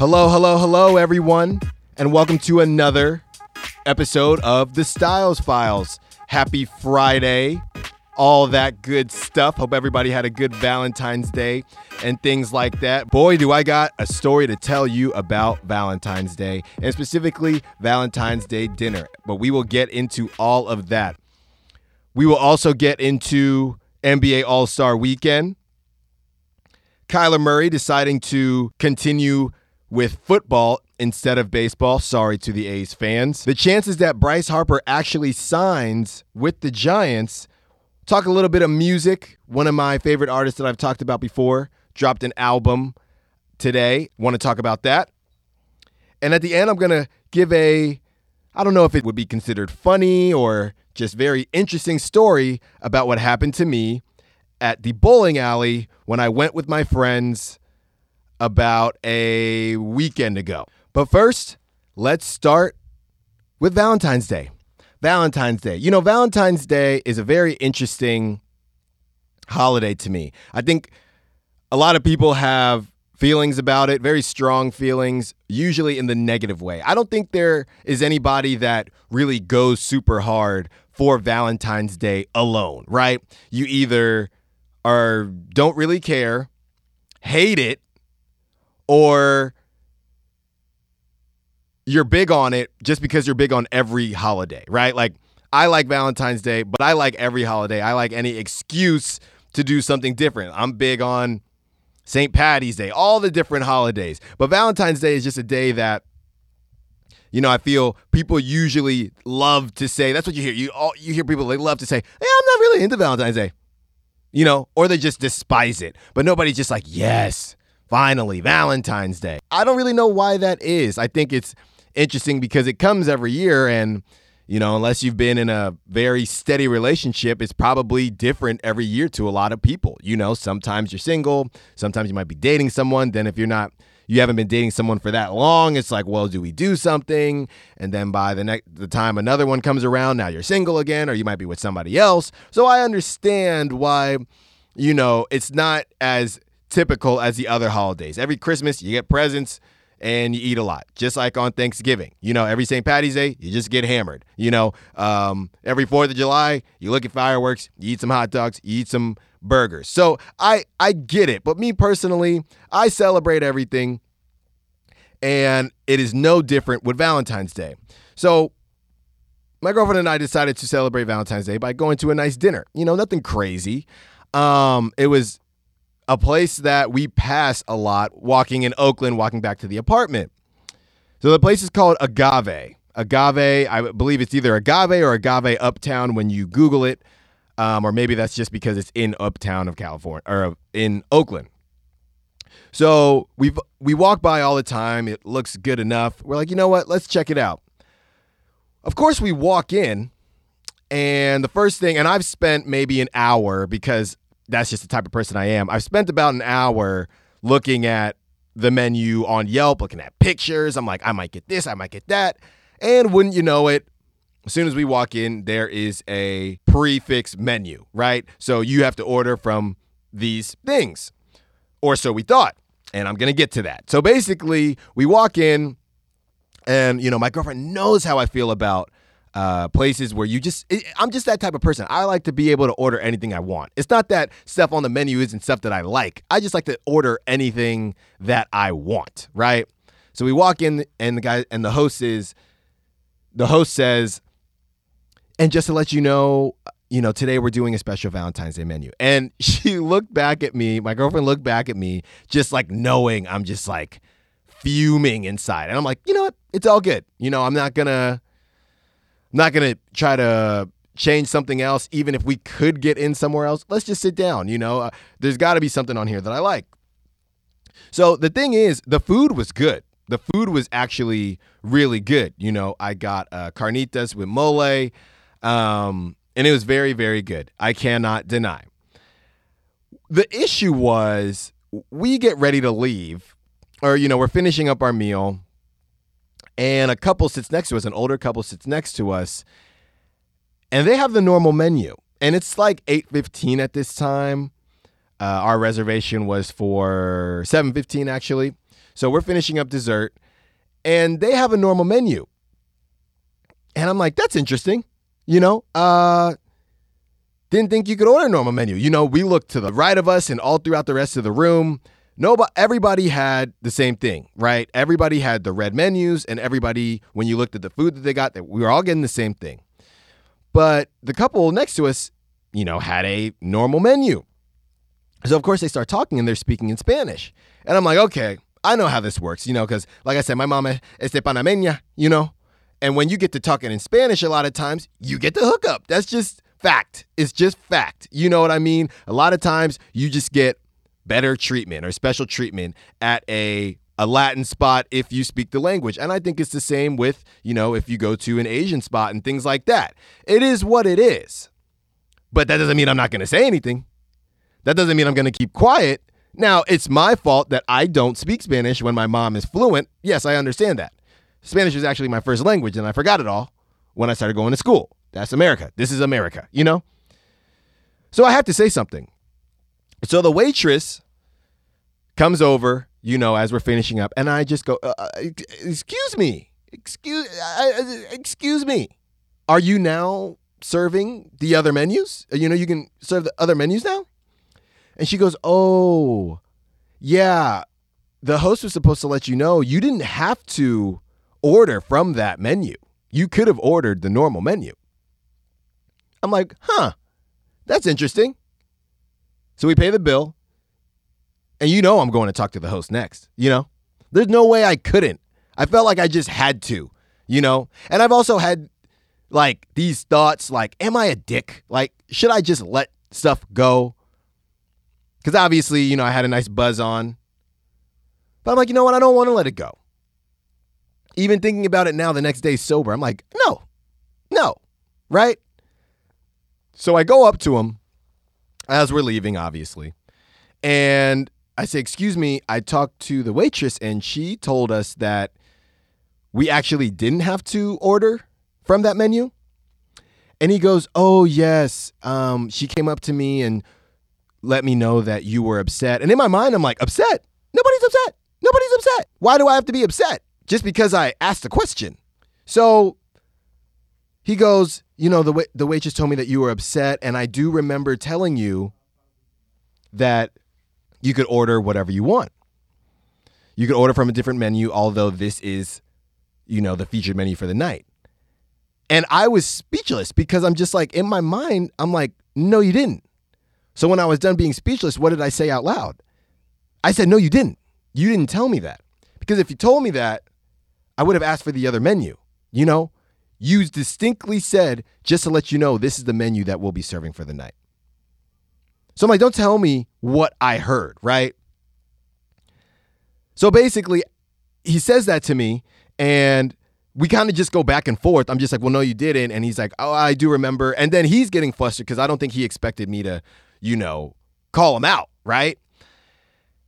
Hello, hello, hello, everyone, and welcome to another episode of the Styles Files. Happy Friday, all that good stuff. Hope everybody had a good Valentine's Day and things like that. Boy, do I got a story to tell you about Valentine's Day, and specifically Valentine's Day dinner. But we will get into all of that. We will also get into NBA All Star Weekend. Kyler Murray deciding to continue with football instead of baseball. Sorry to the A's fans. The chances that Bryce Harper actually signs with the Giants. Talk a little bit of music. One of my favorite artists that I've talked about before dropped an album today. Want to talk about that. And at the end, I'm going to give a, I don't know if it would be considered funny or just very interesting story about what happened to me at the bowling alley when I went with my friends about a weekend ago. But first, let's start with Valentine's Day. Valentine's Day. You know, Valentine's Day is a very interesting holiday to me. I think a lot of people have feelings about it, very strong feelings, usually in the negative way. I don't think there is anybody that really goes super hard for Valentine's Day alone, right? You either are don't really care, hate it, or you're big on it just because you're big on every holiday, right? Like I like Valentine's Day, but I like every holiday. I like any excuse to do something different. I'm big on St. Patty's Day, all the different holidays. But Valentine's Day is just a day that you know, I feel people usually love to say that's what you hear. You all you hear people they love to say, "Hey, I'm not really into Valentine's Day." You know, or they just despise it. But nobody's just like, "Yes, finally Valentine's Day." I don't really know why that is. I think it's interesting because it comes every year and you know, unless you've been in a very steady relationship, it's probably different every year to a lot of people. You know, sometimes you're single, sometimes you might be dating someone. Then if you're not, you haven't been dating someone for that long, it's like, well, do we do something? And then by the next the time another one comes around, now you're single again, or you might be with somebody else. So I understand why, you know, it's not as typical as the other holidays. Every Christmas, you get presents and you eat a lot, just like on Thanksgiving. You know, every St. Patty's Day, you just get hammered. You know, um, every Fourth of July, you look at fireworks, you eat some hot dogs, you eat some burgers. So I I get it, but me personally, I celebrate everything, and it is no different with Valentine's Day. So my girlfriend and I decided to celebrate Valentine's Day by going to a nice dinner. You know, nothing crazy. Um, it was a place that we pass a lot walking in Oakland, walking back to the apartment. So the place is called Agave. Agave, I believe it's either Agave or Agave Uptown when you Google it, um, or maybe that's just because it's in Uptown of California or in Oakland. So we we walk by all the time. It looks good enough. We're like, you know what? Let's check it out. Of course, we walk in, and the first thing, and I've spent maybe an hour because that's just the type of person I am. I've spent about an hour looking at the menu on Yelp, looking at pictures. I'm like, I might get this, I might get that. And wouldn't you know it, as soon as we walk in, there is a prix fixe menu, right? So you have to order from these things, or so we thought. And I'm going to get to that. So basically, we walk in, and, you know, my girlfriend knows how I feel about uh, places where you just it, i'm just that type of person. I like to be able to order anything i want. It's not that stuff on the menu isn't stuff that i like. I just like to order anything that i want right? So we walk in and the guy and the host is the host says and just to let you know you know today we're doing a special valentine's day menu. And she looked back at me my girlfriend looked back at me just like knowing i'm just like fuming inside. And i'm like you know what? It's all good. You know i'm not gonna not going to try to change something else, even if we could get in somewhere else. Let's just sit down. You know, uh, there's got to be something on here that I like. So the thing is, the food was good. The food was actually really good. You know, I got uh, carnitas with mole, um, and it was very, very good. I cannot deny. The issue was we get ready to leave, or, you know, we're finishing up our meal and a couple sits next to us, an older couple sits next to us, and they have the normal menu. And it's like 8:15 at this time. Uh, our reservation was for 7:15 actually. So we're finishing up dessert and they have a normal menu. And I'm like, that's interesting. You know, uh, didn't think you could order a normal menu. You know, we looked to the right of us and all throughout the rest of the room. Nobody, everybody had the same thing, right? Everybody had the red menus, and everybody, when you looked at the food that they got, that we were all getting the same thing. But the couple next to us, you know, had a normal menu. So of course they start talking and they're speaking in Spanish, and I'm like, okay, I know how this works, you know, because like I said, my mama is de panameña, you know, and when you get to talking in Spanish, a lot of times you get the hookup. That's just fact. It's just fact. You know what I mean? A lot of times you just get better treatment or special treatment at a a Latin spot if you speak the language. And I think it's the same with, you know, if you go to an Asian spot and things like that. It is what it is. But that doesn't mean I'm not going to say anything. That doesn't mean I'm going to keep quiet. Now, it's my fault that I don't speak Spanish when my mom is fluent. Yes, I understand that. Spanish is actually my first language, and I forgot it all when I started going to school. That's America. This is America, you know? So I have to say something. So the waitress comes over, you know, as we're finishing up, and I just go, uh, uh "Excuse me, excuse, uh, uh, excuse me, are you now serving the other menus? You know, you can serve the other menus now." And she goes, "Oh, yeah, the host was supposed to let you know you didn't have to order from that menu. You could have ordered the normal menu." I'm like, "Huh, that's interesting." So we pay the bill. And you know I'm going to talk to the host next, you know? There's no way I couldn't. I felt like I just had to, you know? And I've also had like these thoughts like, am I a dick? Like, should I just let stuff go? Because obviously, you know, I had a nice buzz on. But I'm like, you know what? I don't want to let it go. Even thinking about it now, the next day sober, I'm like, no, no, right? So I go up to him as we're leaving, obviously. And I say, Excuse me, I talked to the waitress and she told us that we actually didn't have to order from that menu. And he goes, Oh, yes. Um, she came up to me and let me know that you were upset. And in my mind, I'm like, Upset? Nobody's upset. Nobody's upset. Why do I have to be upset? Just because I asked a question. So he goes, you know, the wait- the waitress told me that you were upset, and I do remember telling you that you could order whatever you want. You could order from a different menu, although this is, you know, the featured menu for the night. And I was speechless because I'm just like, in my mind, I'm like, no, you didn't. So when I was done being speechless, what did I say out loud? I said, no, you didn't. You didn't tell me that. Because if you told me that, I would have asked for the other menu, you know? You distinctly said, just to let you know, this is the menu that we'll be serving for the night. So I'm like, don't tell me what I heard, right? So basically, he says that to me, and we kind of just go back and forth. I'm just like, well, no, you didn't. And he's like, oh, I do remember. And then he's getting flustered because I don't think he expected me to, you know, call him out, right?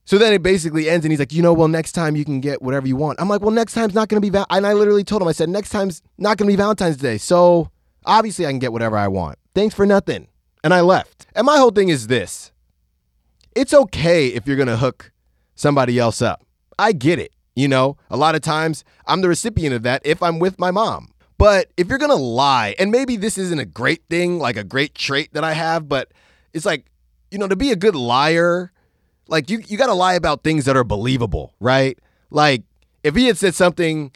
So then it basically ends, and he's like, you know, well, next time you can get whatever you want. I'm like, well, next time's not going to be, val-. and I literally told him, I said, next time's not going to be Valentine's Day. So obviously I can get whatever I want. Thanks for nothing. And I left. And my whole thing is this it's okay if you're going to hook somebody else up. I get it. You know, a lot of times I'm the recipient of that if I'm with my mom. But if you're going to lie, and maybe this isn't a great thing, like a great trait that I have, but it's like, you know, to be a good liar like you you got to lie about things that are believable, right? Like if he had said something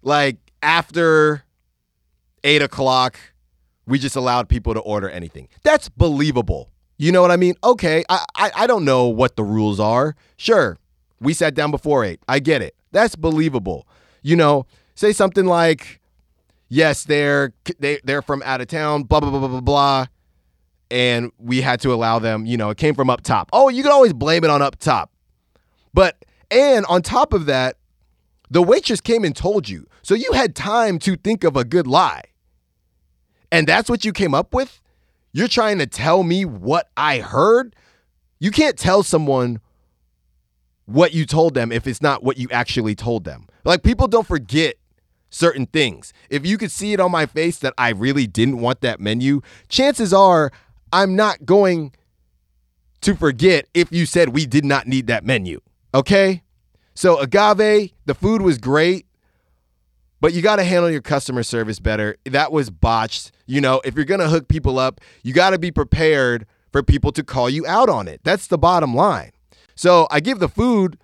like after eight o'clock, we just allowed people to order anything. That's believable. You know what I mean? Okay, I, I, I don't know what the rules are. Sure, we sat down before eight. I get it. That's believable. You know, say something like, yes, they're they, they're from out of town, blah blah blah blah blah blah and we had to allow them, you know, it came from up top. Oh, you can always blame it on up top. But, and on top of that, the waitress came and told you. So you had time to think of a good lie. And that's what you came up with? You're trying to tell me what I heard? You can't tell someone what you told them if it's not what you actually told them. Like people don't forget certain things. If you could see it on my face that I really didn't want that menu, chances are I'm not going to forget if you said we did not need that menu. Okay? So agave, the food was great, but you got to handle your customer service better. That was botched. You know, if you're going to hook people up, you got to be prepared for people to call you out on it. That's the bottom line. So I give the food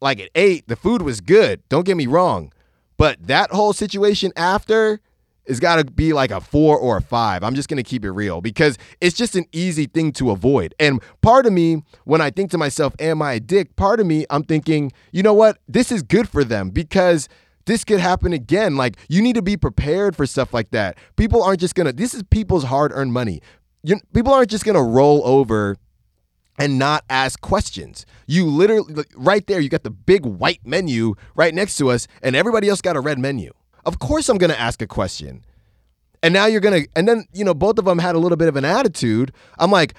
like an eight. The food was good. Don't get me wrong. But that whole situation after has got to be like a four or a five. I'm just going to keep it real because it's just an easy thing to avoid. And part of me, when I think to myself, am I a dick? Part of me, I'm thinking, you know what? This is good for them because this could happen again. Like, you need to be prepared for stuff like that. People aren't just going to, this is people's hard earned money. You, people aren't just going to roll over and not ask questions. You literally, right there, you got the big white menu right next to us, and everybody else got a red menu. Of course, I'm going to ask a question. And now you're going to, and then, you know, both of them had a little bit of an attitude. I'm like,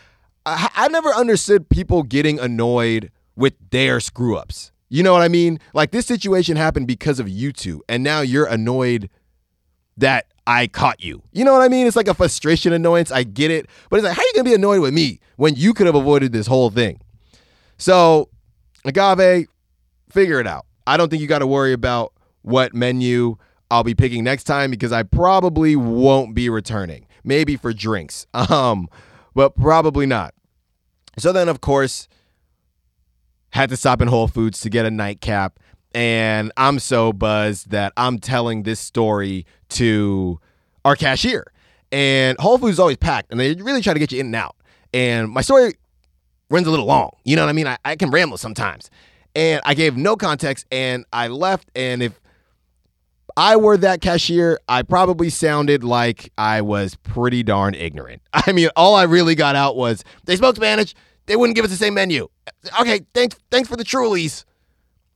I, I never understood people getting annoyed with their screw ups. You know what I mean? Like this situation happened because of you two, and now you're annoyed that I caught you. You know what I mean? It's like a frustration annoyance. I get it. But it's like, how are you going to be annoyed with me when you could have avoided this whole thing? So, Agave, figure it out. I don't think you got to worry about what menu I'll be picking next time because I probably won't be returning. Maybe for drinks. Um, but probably not. So then of course had to stop in Whole Foods to get a nightcap and I'm so buzzed that I'm telling this story to our cashier. And Whole Foods is always packed and they really try to get you in and out. And my story runs a little long. You know what I mean? I, I can ramble sometimes. And I gave no context and I left. And if I were that cashier, I probably sounded like I was pretty darn ignorant. I mean, all I really got out was they spoke Spanish. They wouldn't give us the same menu. Okay, thanks, thanks for the Trulies.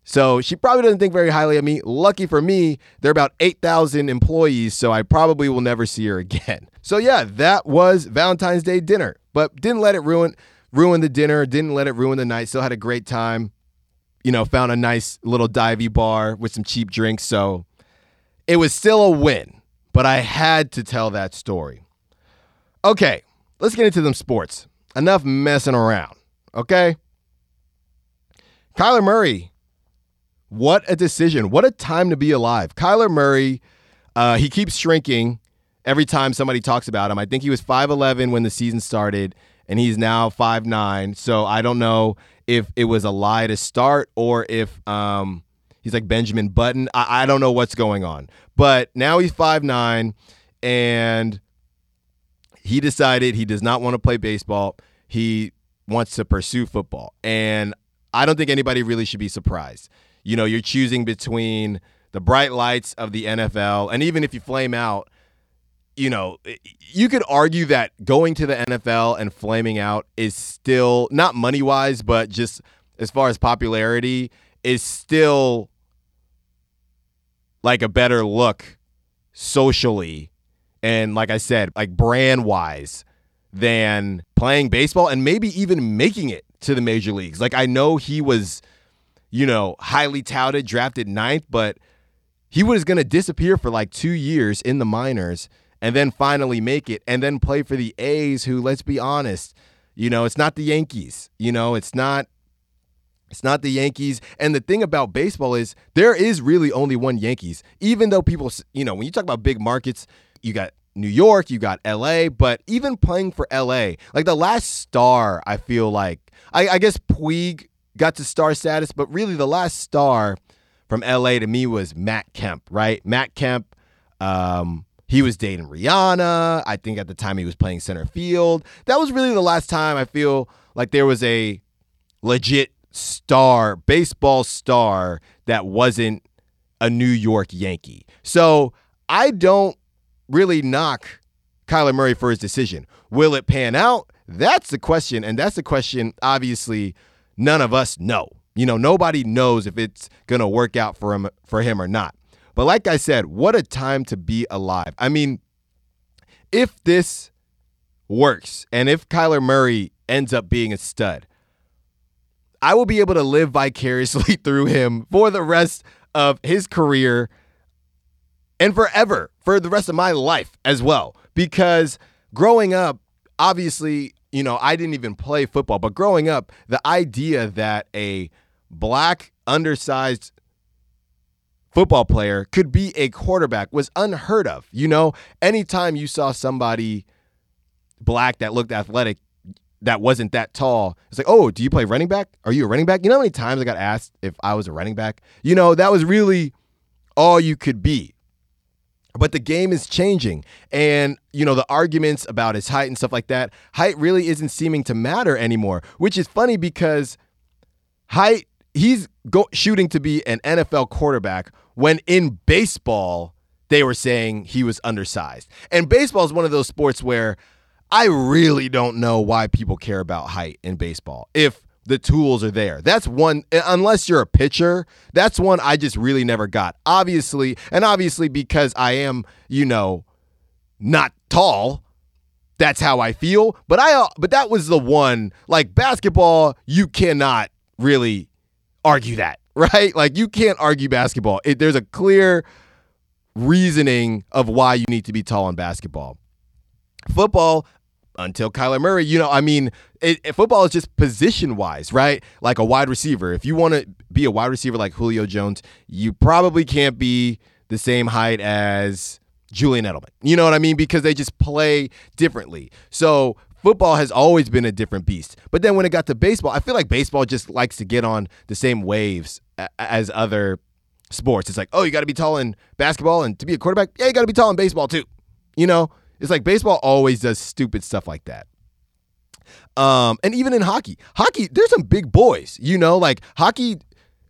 So she probably doesn't think very highly of me. Lucky for me, there are about 8,000 employees, so I probably will never see her again. So yeah, that was Valentine's Day dinner, but didn't let it ruin ruin the dinner, didn't let it ruin the night. Still had a great time. You know, found a nice little divey bar with some cheap drinks, so it was still a win, but I had to tell that story. Okay, let's get into them sports. Enough messing around, okay? Kyler Murray, what a decision. What a time to be alive. Kyler Murray, uh, he keeps shrinking every time somebody talks about him. I think he was 5'11 when the season started, and he's now 5'9. So I don't know if it was a lie to start or if um, He's like Benjamin Button. I, I don't know what's going on. But now he's five nine, and he decided he does not want to play baseball. He wants to pursue football. And I don't think anybody really should be surprised. You know, you're choosing between the bright lights of the NFL, and even if you flame out, you know, you could argue that going to the NFL and flaming out is still not money wise, but just as far as popularity is still like a better look socially and like I said, like brand wise than playing baseball and maybe even making it to the major leagues. Like I know he was, you know, highly touted, drafted ninth, but he was going to disappear for like two years in the minors and then finally make it and then play for the A's, who, let's be honest, you know, it's not the Yankees. You know, it's not it's not the Yankees. And the thing about baseball is there is really only one Yankees. Even though people, you know, when you talk about big markets, you got New York, you got LA, but even playing for LA, like the last star, I feel like, I, I guess Puig got to star status, but really the last star from LA to me was Matt Kemp, right? Matt Kemp, um, he was dating Rihanna. I think at the time he was playing center field. That was really the last time I feel like there was a legit star, baseball star that wasn't a New York Yankee. So I don't really knock Kyler Murray for his decision. Will it pan out? That's the question. And that's the question, obviously, none of us know. You know, nobody knows if it's to work out for him, for him or not. But like I said, what a time to be alive. I mean, if this works and if Kyler Murray ends up being a stud, I will be able to live vicariously through him for the rest of his career and forever for the rest of my life as well. Because growing up, obviously, you know, I didn't even play football, but growing up, the idea that a black undersized football player could be a quarterback was unheard of. You know, anytime you saw somebody black that looked athletic that wasn't that tall, it's like, oh, do you play running back? Are you a running back? You know how many times I got asked if I was a running back? You know, that was really all you could be. But the game is changing. And, you know, the arguments about his height and stuff like that, height really isn't seeming to matter anymore, which is funny because height, he's go, shooting to be an NFL quarterback when in baseball, they were saying he was undersized. And baseball is one of those sports where I really don't know why people care about height in baseball. If the tools are there. That's one, unless you're a pitcher, that's one I just really never got. Obviously, and obviously because I am, you know, not tall, that's how I feel. But I, uh, but that was the one, like basketball, you cannot really argue that, right? Like you can't argue basketball. It, there's a clear reasoning of why you need to be tall in basketball. Football, until Kyler Murray, you know, I mean, it, football is just position wise, right? Like a wide receiver. If you want to be a wide receiver like Julio Jones, you probably can't be the same height as Julian Edelman. You know what I mean? Because they just play differently. So football has always been a different beast. But then when it got to baseball, I feel like baseball just likes to get on the same waves as other sports. It's like, oh, you got to be tall in basketball, and to be a quarterback, yeah, you got to be tall in baseball too. You know, it's like baseball always does stupid stuff like that. Um, and even in hockey, hockey, there's some big boys, you know, like hockey,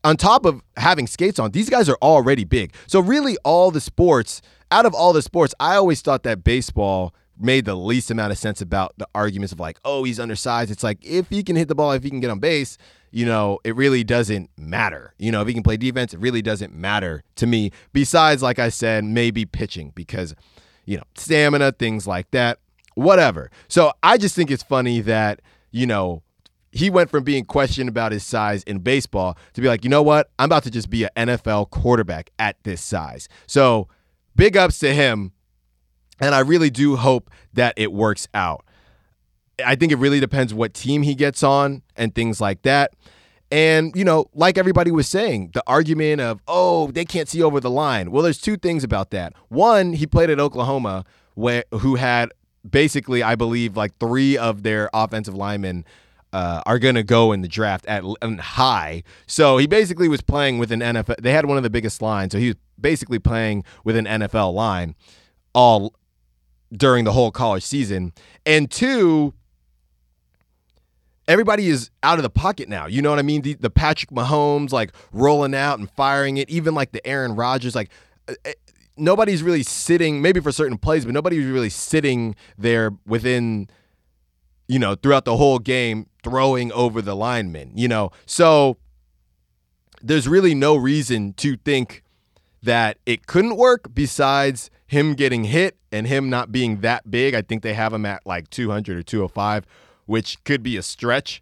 on top of having skates on, these guys are already big. So, really, all the sports, out of all the sports, I always thought that baseball made the least amount of sense about the arguments of like, oh, he's undersized. It's like, if he can hit the ball, if he can get on base, you know, it really doesn't matter. You know, if he can play defense, it really doesn't matter to me. Besides, like I said, maybe pitching because, you know, stamina, things like that whatever. So I just think it's funny that, you know, he went from being questioned about his size in baseball to be like, you know what? I'm about to just be an NFL quarterback at this size. So big ups to him. And I really do hope that it works out. I think it really depends what team he gets on and things like that. And, you know, like everybody was saying, the argument of, oh, they can't see over the line. Well, there's two things about that. One, he played at Oklahoma, where who had basically, I believe like three of their offensive linemen uh, are going to go in the draft at high. So he basically was playing with an NFL. They had one of the biggest lines, so he was basically playing with an NFL line all during the whole college season. And two, everybody is out of the pocket now. You know what I mean? The, the Patrick Mahomes like rolling out and firing it, even like the Aaron Rodgers, like uh, nobody's really sitting, maybe for certain plays, but nobody's really sitting there within, you know, throughout the whole game throwing over the linemen, you know. So there's really no reason to think that it couldn't work besides him getting hit and him not being that big. I think they have him at like 200 or 205, which could be a stretch.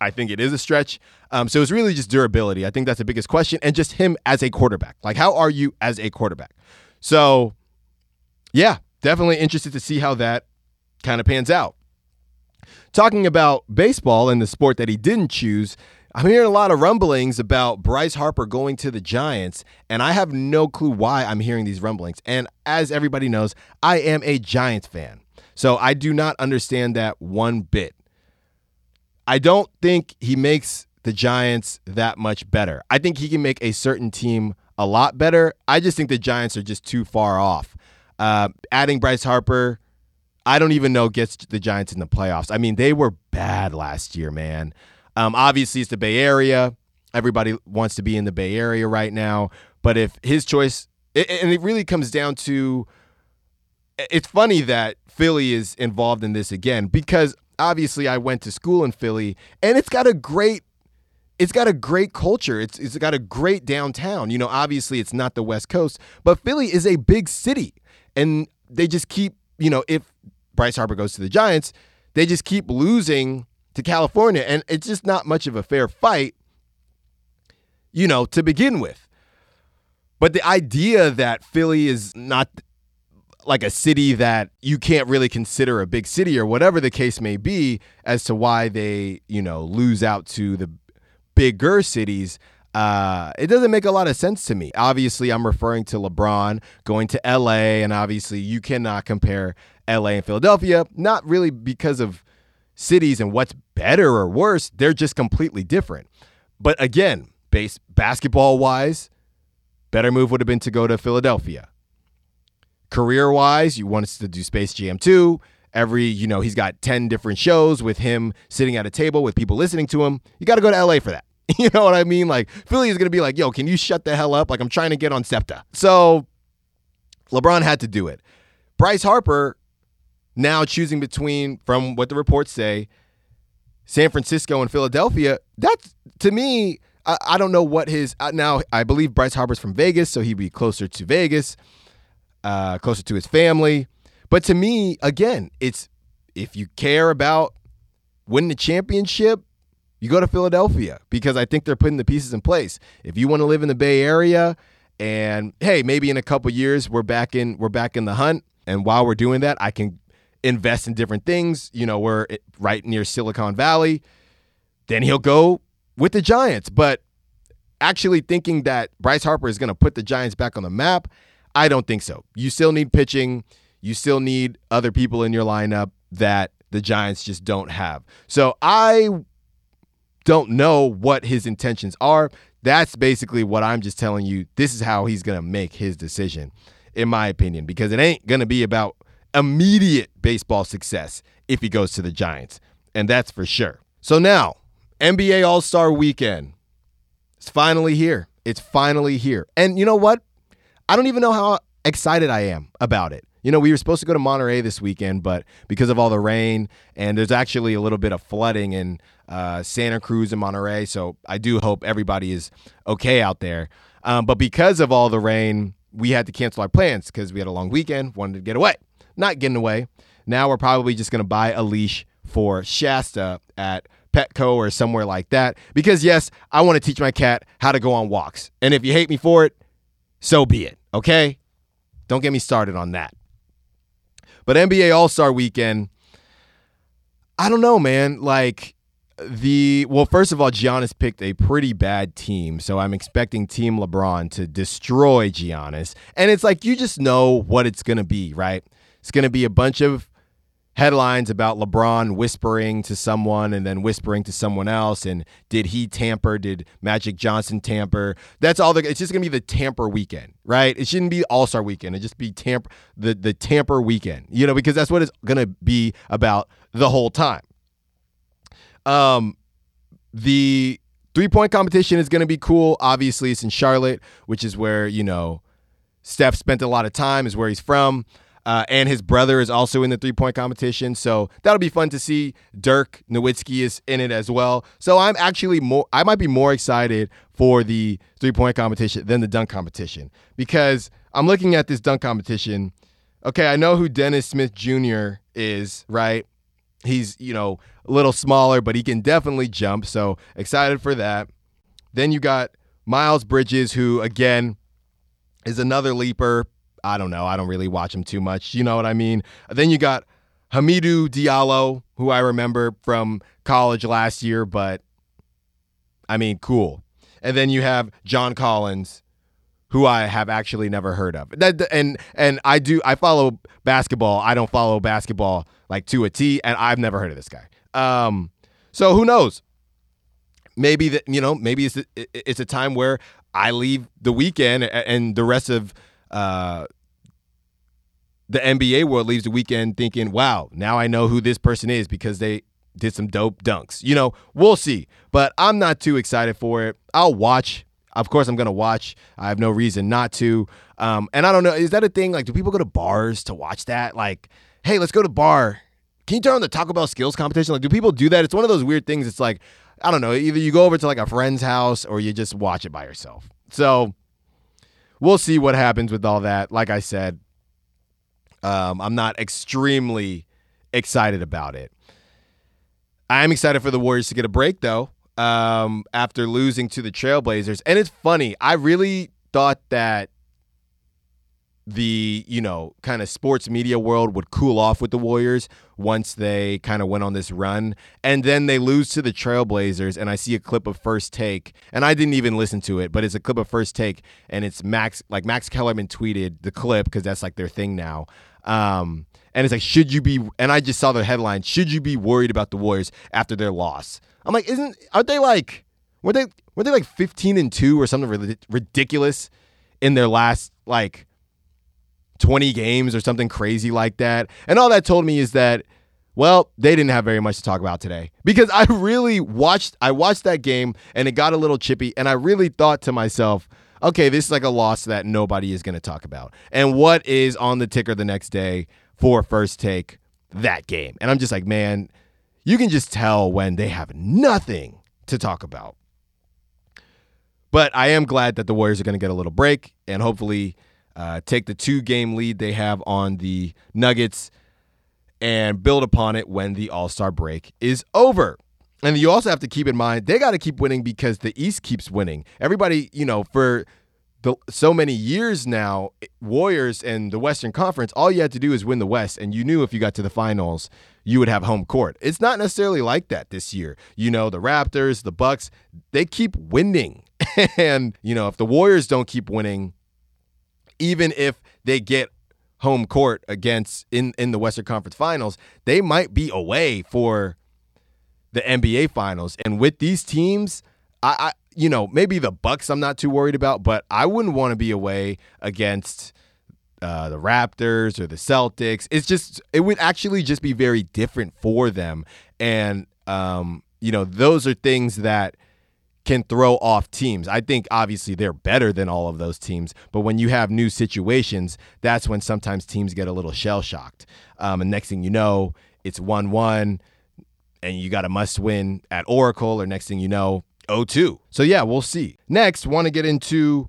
I think it is a stretch. Um, so it's really just durability. I think that's the biggest question, and just him as a quarterback. Like, how are you as a quarterback? So, yeah, definitely interested to see how that kind of pans out. Talking about baseball and the sport that he didn't choose, I'm hearing a lot of rumblings about Bryce Harper going to the Giants, and I have no clue why I'm hearing these rumblings. And as everybody knows, I am a Giants fan. So I do not understand that one bit. I don't think he makes the Giants that much better. I think he can make a certain team a lot better. I just think the Giants are just too far off. Uh, adding Bryce Harper, I don't even know gets the Giants in the playoffs. I mean, they were bad last year, man. Um, obviously, it's the Bay Area. Everybody wants to be in the Bay Area right now. But if his choice, and it really comes down to, it's funny that Philly is involved in this again because obviously I went to school in Philly and it's got a great it's got a great culture. It's it's got a great downtown. You know, obviously it's not the West Coast, but Philly is a big city, and they just keep you know if Bryce Harper goes to the Giants, they just keep losing to California, and it's just not much of a fair fight. You know, to begin with. But the idea that Philly is not like a city that you can't really consider a big city or whatever the case may be as to why they, you know, lose out to the bigger cities, uh, it doesn't make a lot of sense to me. Obviously, I'm referring to LeBron going to LA, and obviously, you cannot compare LA and Philadelphia, not really because of cities and what's better or worse. They're just completely different. But again, base basketball wise, better move would have been to go to Philadelphia. Career wise, you wanted to do Space Jam 2. Every, you know, he's got 10 different shows with him sitting at a table with people listening to him. You got to go to LA for that. You know what I mean? Like Philly is going to be like, yo, can you shut the hell up? Like I'm trying to get on SEPTA. So LeBron had to do it. Bryce Harper now choosing between, from what the reports say, San Francisco and Philadelphia. That's to me, I, I don't know what his uh, now. I believe Bryce Harper's from Vegas, so he'd be closer to Vegas, uh, closer to his family. But to me, again, it's if you care about winning the championship, you go to Philadelphia because I think they're putting the pieces in place. If you want to live in the Bay Area and hey, maybe in a couple years we're back in we're back in the hunt and while we're doing that, I can invest in different things. You know, we're right near Silicon Valley. Then he'll go with the Giants, but actually thinking that Bryce Harper is going to put the Giants back on the map, I don't think so. You still need pitching. You still need other people in your lineup that the Giants just don't have. So I don't know what his intentions are. That's basically what I'm just telling you. This is how he's going to make his decision, in my opinion, because it ain't going to be about immediate baseball success if he goes to the Giants. And that's for sure. So now, NBA All Star Weekend. It's finally here. It's finally here. And you know what? I don't even know how excited I am about it. You know, we were supposed to go to Monterey this weekend, but because of all the rain, and there's actually a little bit of flooding in uh, Santa Cruz and Monterey. So I do hope everybody is okay out there. Um, but because of all the rain, we had to cancel our plans because we had a long weekend, wanted to get away. Not getting away. Now we're probably just going to buy a leash for Shasta at Petco or somewhere like that. Because, yes, I want to teach my cat how to go on walks. And if you hate me for it, so be it. Okay? Don't get me started on that. But NBA All Star Weekend, I don't know, man. Like, the well, first of all, Giannis picked a pretty bad team, so I'm expecting Team LeBron to destroy Giannis. And it's like you just know what it's gonna be, right? It's gonna be a bunch of headlines about LeBron whispering to someone and then whispering to someone else. And did he tamper? Did Magic Johnson tamper? That's all. The, it's just gonna be the tamper weekend, right? It shouldn't be All Star weekend. It just be tamper the the tamper weekend, you know, because that's what it's gonna be about the whole time. Um, the three point competition is to be cool. Obviously, it's in Charlotte, which is where, you know, Steph spent a lot of time, is where he's from. Uh, and his brother is also in the three point competition. So that'll be fun to see. Dirk Nowitzki is in it as well. So I'm actually more, I might be more excited for the three point competition than the dunk competition because I'm looking at this dunk competition. Okay, I know who Dennis Smith Jr. is, right? He's, you know, a little smaller, but he can definitely jump. So excited for that. Then you got Miles Bridges, who again is another leaper. I don't know. I don't really watch him too much. You know what I mean? Then you got Hamidou Diallo, who I remember from college last year, but I mean, cool. And then you have John Collins, who I have actually never heard of. That, and and I do I follow basketball. I don't follow basketball like to a T, and I've never heard of this guy. Um, so who knows? Maybe that you know, maybe it's a, it's a time where I leave the weekend and the rest of uh, the NBA world leaves the weekend thinking, "Wow, now I know who this person is because they did some dope dunks." You know, we'll see, but I'm not too excited for it. I'll watch. Of course, I'm gonna watch. I have no reason not to. Um, and I don't know, is that a thing? Like, do people go to bars to watch that? Like, hey, let's go to bar can you turn on the Taco Bell skills competition? Like, do people do that? It's one of those weird things. It's like, I don't know, either you go over to like a friend's house or you just watch it by yourself. So we'll see what happens with all that. Like I said, um, I'm not extremely excited about it. I am excited for the Warriors to get a break though. Um, after losing to the Trailblazers. And it's funny, I really thought that the you know kind of sports media world would cool off with the Warriors once they kind of went on this run, and then they lose to the Trailblazers. And I see a clip of First Take, and I didn't even listen to it, but it's a clip of First Take, and it's Max like Max Kellerman tweeted the clip because that's like their thing now. Um, and it's like, should you be? And I just saw the headline: Should you be worried about the Warriors after their loss? I'm like, isn't aren't they like were they were they like 15 and two or something ridiculous in their last like 20 games or something crazy like that. And all that told me is that well, they didn't have very much to talk about today because I really watched I watched that game and it got a little chippy and I really thought to myself, okay, this is like a loss that nobody is going to talk about. And what is on the ticker the next day for first take that game? And I'm just like, man, you can just tell when they have nothing to talk about. But I am glad that the Warriors are going to get a little break and hopefully uh, take the two game lead they have on the Nuggets and build upon it when the All Star break is over. And you also have to keep in mind they got to keep winning because the East keeps winning. Everybody, you know, for the, so many years now, Warriors and the Western Conference, all you had to do is win the West, and you knew if you got to the finals, you would have home court. It's not necessarily like that this year. You know, the Raptors, the Bucks, they keep winning. and, you know, if the Warriors don't keep winning, even if they get home court against in in the Western Conference Finals, they might be away for the NBA Finals. And with these teams, I, I you know maybe the Bucks I'm not too worried about, but I wouldn't want to be away against. Uh, the Raptors or the Celtics. It's just it would actually just be very different for them, and um, you know those are things that can throw off teams. I think obviously they're better than all of those teams, but when you have new situations, that's when sometimes teams get a little shell shocked. Um, and next thing you know, it's 1 1, and you got a must win at Oracle, or next thing you know, 0 2. So yeah, we'll see. Next, want to get into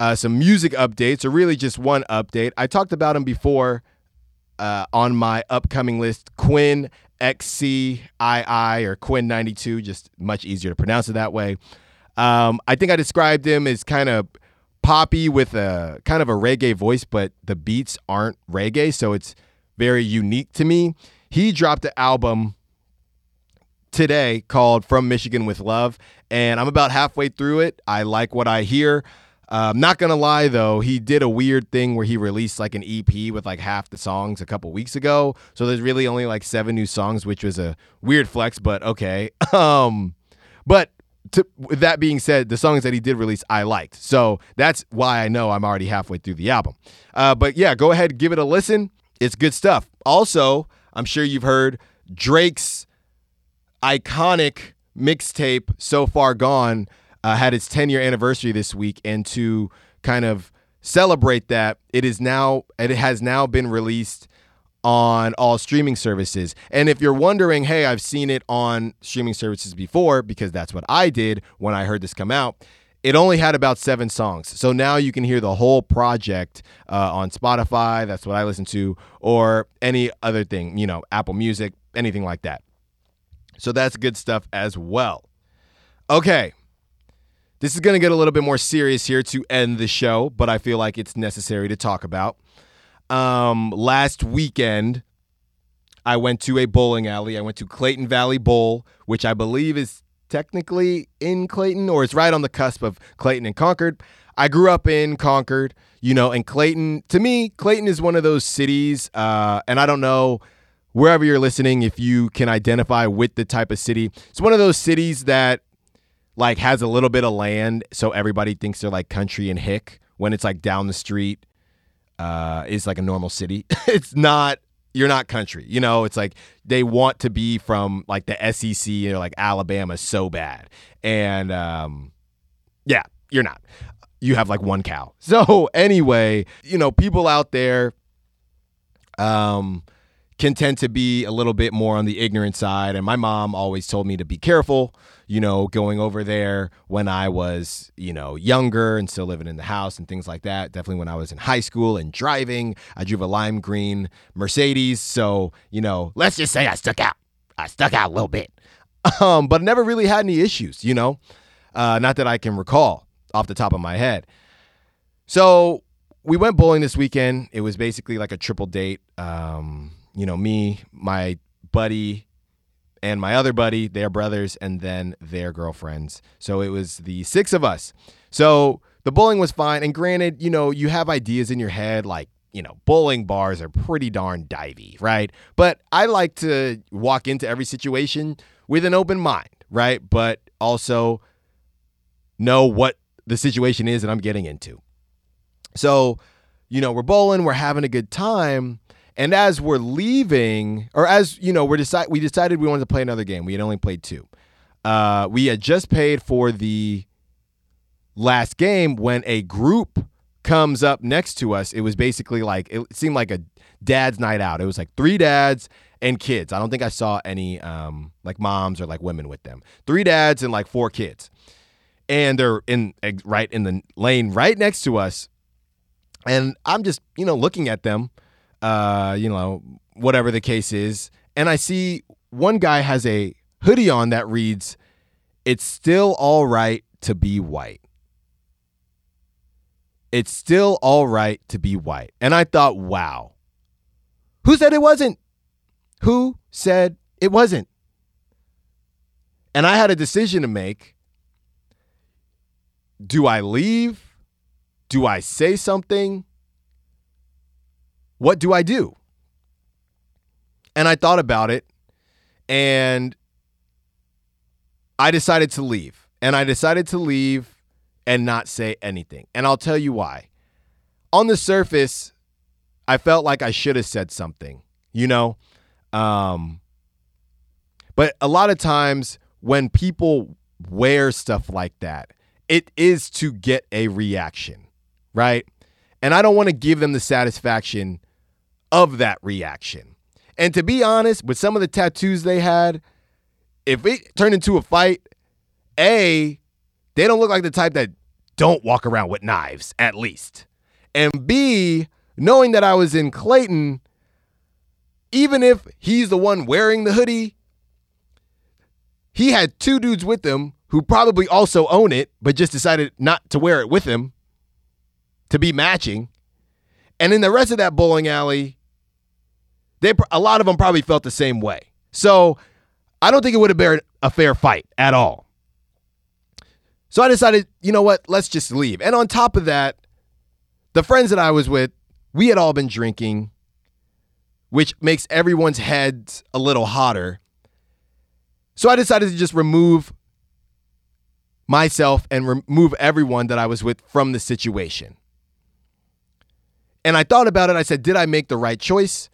uh, some music updates, or really just one update. I talked about them before uh, on my upcoming list Quinn XCII or Quinn 92, just much easier to pronounce it that way. Um, I think I described him as kind of poppy with a kind of a reggae voice, but the beats aren't reggae, so it's very unique to me. He dropped an album today called From Michigan with Love, and I'm about halfway through it. I like what I hear. I'm um, not gonna lie though, he did a weird thing where he released like an EP with like half the songs a couple weeks ago. So there's really only like seven new songs, which was a weird flex, but okay. Um, but to, with that being said, the songs that he did release, I liked. So that's why I know I'm already halfway through the album. Uh, but yeah, go ahead, give it a listen. It's good stuff. Also, I'm sure you've heard Drake's iconic mixtape, So Far Gone uh, had its 10 year anniversary this week, and to kind of celebrate that, it is now it has now been released on all streaming services. And if you're wondering, hey, I've seen it on streaming services before because that's what I did when I heard this come out. It only had about seven songs. So now you can hear the whole project uh, on Spotify. That's what I listen to, or any other thing, you know, Apple Music, anything like that. So that's good stuff as well. Okay, this is going to get a little bit more serious here to end the show, but I feel like it's necessary to talk about. Um, last weekend, I went to a bowling alley. I went to Clayton Valley Bowl, which I believe is technically in Clayton or it's right on the cusp of Clayton and Concord. I grew up in Concord, you know, and Clayton, to me, Clayton is one of those cities, uh, and I don't know wherever you're listening if you can identify with the type of city. It's one of those cities that like has a little bit of land, so everybody thinks they're like country and hick when it's like down the street uh, is like a normal city. it's not. You're not country. You know, it's like they want to be from like the SEC or like Alabama so bad, and um, yeah, you're not. You have like one cow. So anyway, you know, people out there, um can tend to be a little bit more on the ignorant side. And my mom always told me to be careful, you know, going over there when I was, you know, younger and still living in the house and things like that. Definitely when I was in high school and driving, I drove a lime green Mercedes. So, you know, let's just say I stuck out. I stuck out a little bit. Um, but never really had any issues, you know, uh, not that I can recall off the top of my head. So we went bowling this weekend. It was basically like a triple date. Um, you know, me, my buddy, and my other buddy, their brothers, and then their girlfriends. So it was the six of us. So the bowling was fine. And granted, you know, you have ideas in your head like, you know, bowling bars are pretty darn divey, right? But I like to walk into every situation with an open mind, right? But also know what the situation is that I'm getting into. So, you know, we're bowling, we're having a good time. And as we're leaving, or as you know, we're decide we decided we wanted to play another game. We had only played two. Uh, we had just paid for the last game when a group comes up next to us. It was basically like it seemed like a dad's night out. It was like three dads and kids. I don't think I saw any um, like moms or like women with them. Three dads and like four kids, and they're in right in the lane right next to us. And I'm just you know looking at them uh, you know, whatever the case is. And I see one guy has a hoodie on that reads, It's still all right to be white. It's still all right to be white. And I thought, wow. Who said it wasn't? Who said it wasn't? And I had a decision to make. Do I leave? Do I say something? What do I do? And I thought about it and I decided to leave. And I decided to leave and not say anything. And I'll tell you why. On the surface, I felt like I should have said something, you know? Um, but a lot of times when people wear stuff like that, it is to get a reaction, right? And I don't want to give them the satisfaction of that reaction. And to be honest, with some of the tattoos they had, if it turned into a fight, A, they don't look like the type that don't walk around with knives, at least. And B, knowing that I was in Clayton, even if he's the one wearing the hoodie, he had two dudes with him who probably also own it, but just decided not to wear it with him to be matching. And in the rest of that bowling alley, they a lot of them probably felt the same way. So I don't think it would have been a fair fight at all. So I decided, you know what, let's just leave. And on top of that, the friends that I was with, we had all been drinking, which makes everyone's heads a little hotter. So I decided to just remove myself and remove everyone that I was with from the situation. And I thought about it. I said, did I make the right choice?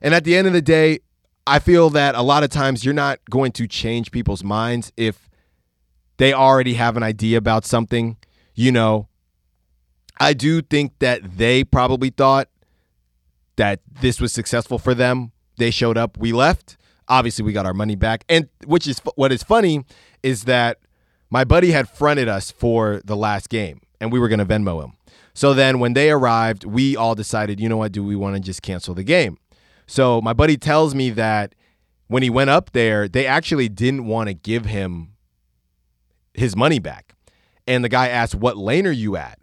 And at the end of the day, I feel that a lot of times you're not going to change people's minds if they already have an idea about something. You know, I do think that they probably thought that this was successful for them. They showed up, we left. Obviously, we got our money back. And which is what is funny is that my buddy had fronted us for the last game and we were going to Venmo him. So then when they arrived, we all decided, you know what, do we want to just cancel the game? So my buddy tells me that when he went up there, they actually didn't want to give him his money back. And the guy asked, What lane are you at?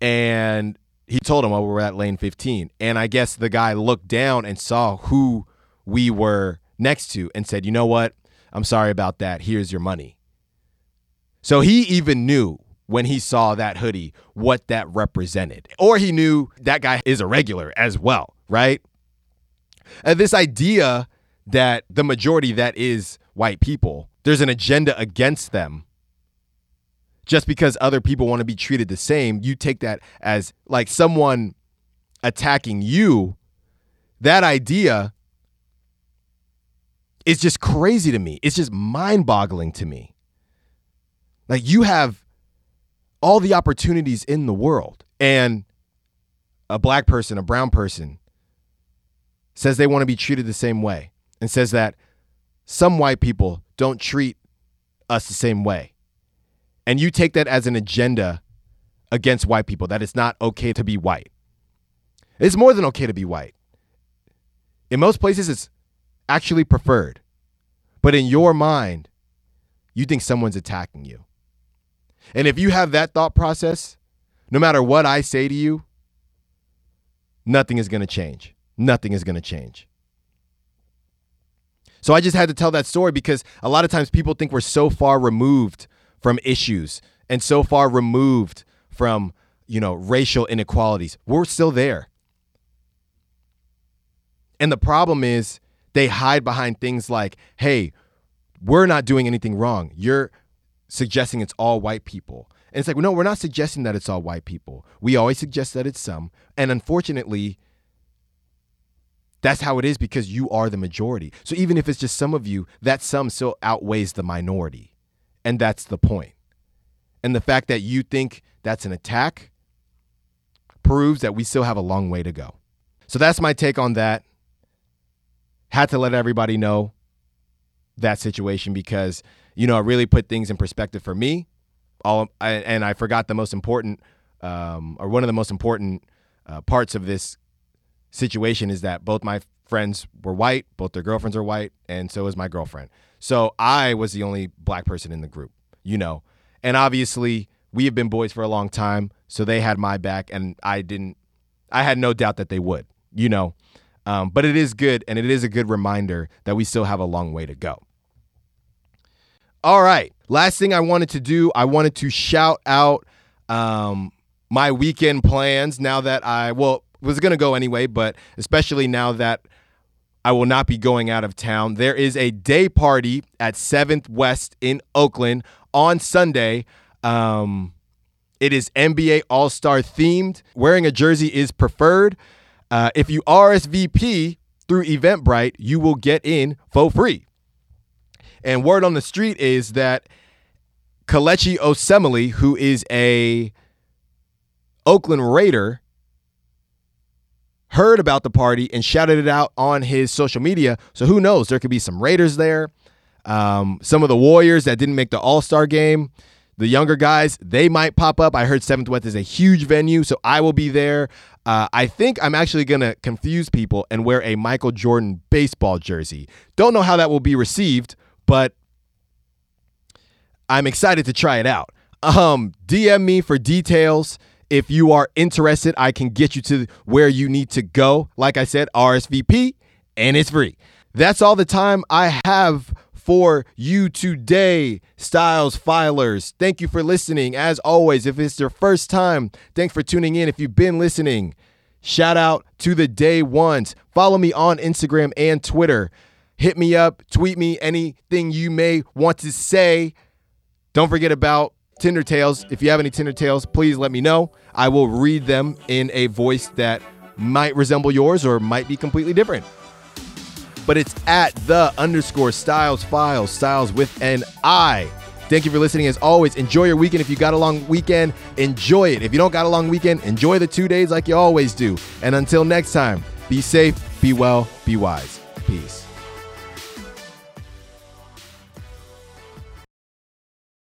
And he told him, Oh, we're at lane 15. And I guess the guy looked down and saw who we were next to and said, You know what? I'm sorry about that. Here's your money. So he even knew when he saw that hoodie what that represented. Or he knew that guy is a regular as well, right? And this idea that the majority that is white people, there's an agenda against them. Just because other people want to be treated the same, you take that as like someone attacking you. That idea is just crazy to me. It's just mind boggling to me. Like you have all the opportunities in the world, and a black person, a brown person, says they want to be treated the same way and says that some white people don't treat us the same way. And you take that as an agenda against white people, that it's not okay to be white. It's more than okay to be white. In most places, it's actually preferred. But in your mind, you think someone's attacking you. And if you have that thought process, no matter what I say to you, nothing is going to change. Nothing is going to change. So I just had to tell that story because a lot of times people think we're so far removed from issues and so far removed from, you know, racial inequalities. We're still there. And the problem is they hide behind things like, hey, we're not doing anything wrong. You're suggesting it's all white people. And it's like, no, we're not suggesting that it's all white people. We always suggest that it's some. And unfortunately, that's how it is because you are the majority. So even if it's just some of you, that sum still outweighs the minority. And that's the point. And the fact that you think that's an attack proves that we still have a long way to go. So that's my take on that. Had to let everybody know that situation because, you know, it really put things in perspective for me. All and I forgot the most important, um, or one of the most important uh, parts of this situation is that both my friends were white, both their girlfriends are white, and so is my girlfriend. So I was the only black person in the group, you know. And obviously, we have been boys for a long time, so they had my back, and I didn't. I had no doubt that they would, you know. Um, but it is good, and it is a good reminder that we still have a long way to go. All right, last thing I wanted to do, I wanted to shout out um, my weekend plans. Now that I well was going to go anyway, but especially now that I will not be going out of town. There is a day party at 7th West in Oakland on Sunday. Um, it is NBA All Star themed. Wearing a jersey is preferred. Uh, if you RSVP through Eventbrite, you will get in for free. And word on the street is that Kelechi Osemele, who is a Oakland Raider, heard about the party and shouted it out on his social media. So who knows? There could be some Raiders there, um, some of the Warriors that didn't make the All Star game. The younger guys, they might pop up. I heard Seventh West is a huge venue, so I will be there. Uh, I think I'm actually going to confuse people and wear a Michael Jordan baseball jersey. Don't know how that will be received, but I'm excited to try it out. Um, DM me for details. If you are interested, I can get you to where you need to go. Like I said, RSVP, and it's free. That's all the time I have for you today, Styles Filers. Thank you for listening. As always, if it's your first time, thanks for tuning in. If you've been listening, shout out to the day ones. Follow me on Instagram and Twitter. Hit me up, tweet me anything you may want to say. Don't forget about Tinder Tales. If you have any Tinder Tales, please let me know. I will read them in a voice that might resemble yours or might be completely different. But it's at the underscore styles files, styles with an I. Thank you for listening. As always, enjoy your weekend. If you got a long weekend, enjoy it. If you don't got a long weekend, enjoy the two days like you always do. And until next time, be safe, be well, be wise. Peace.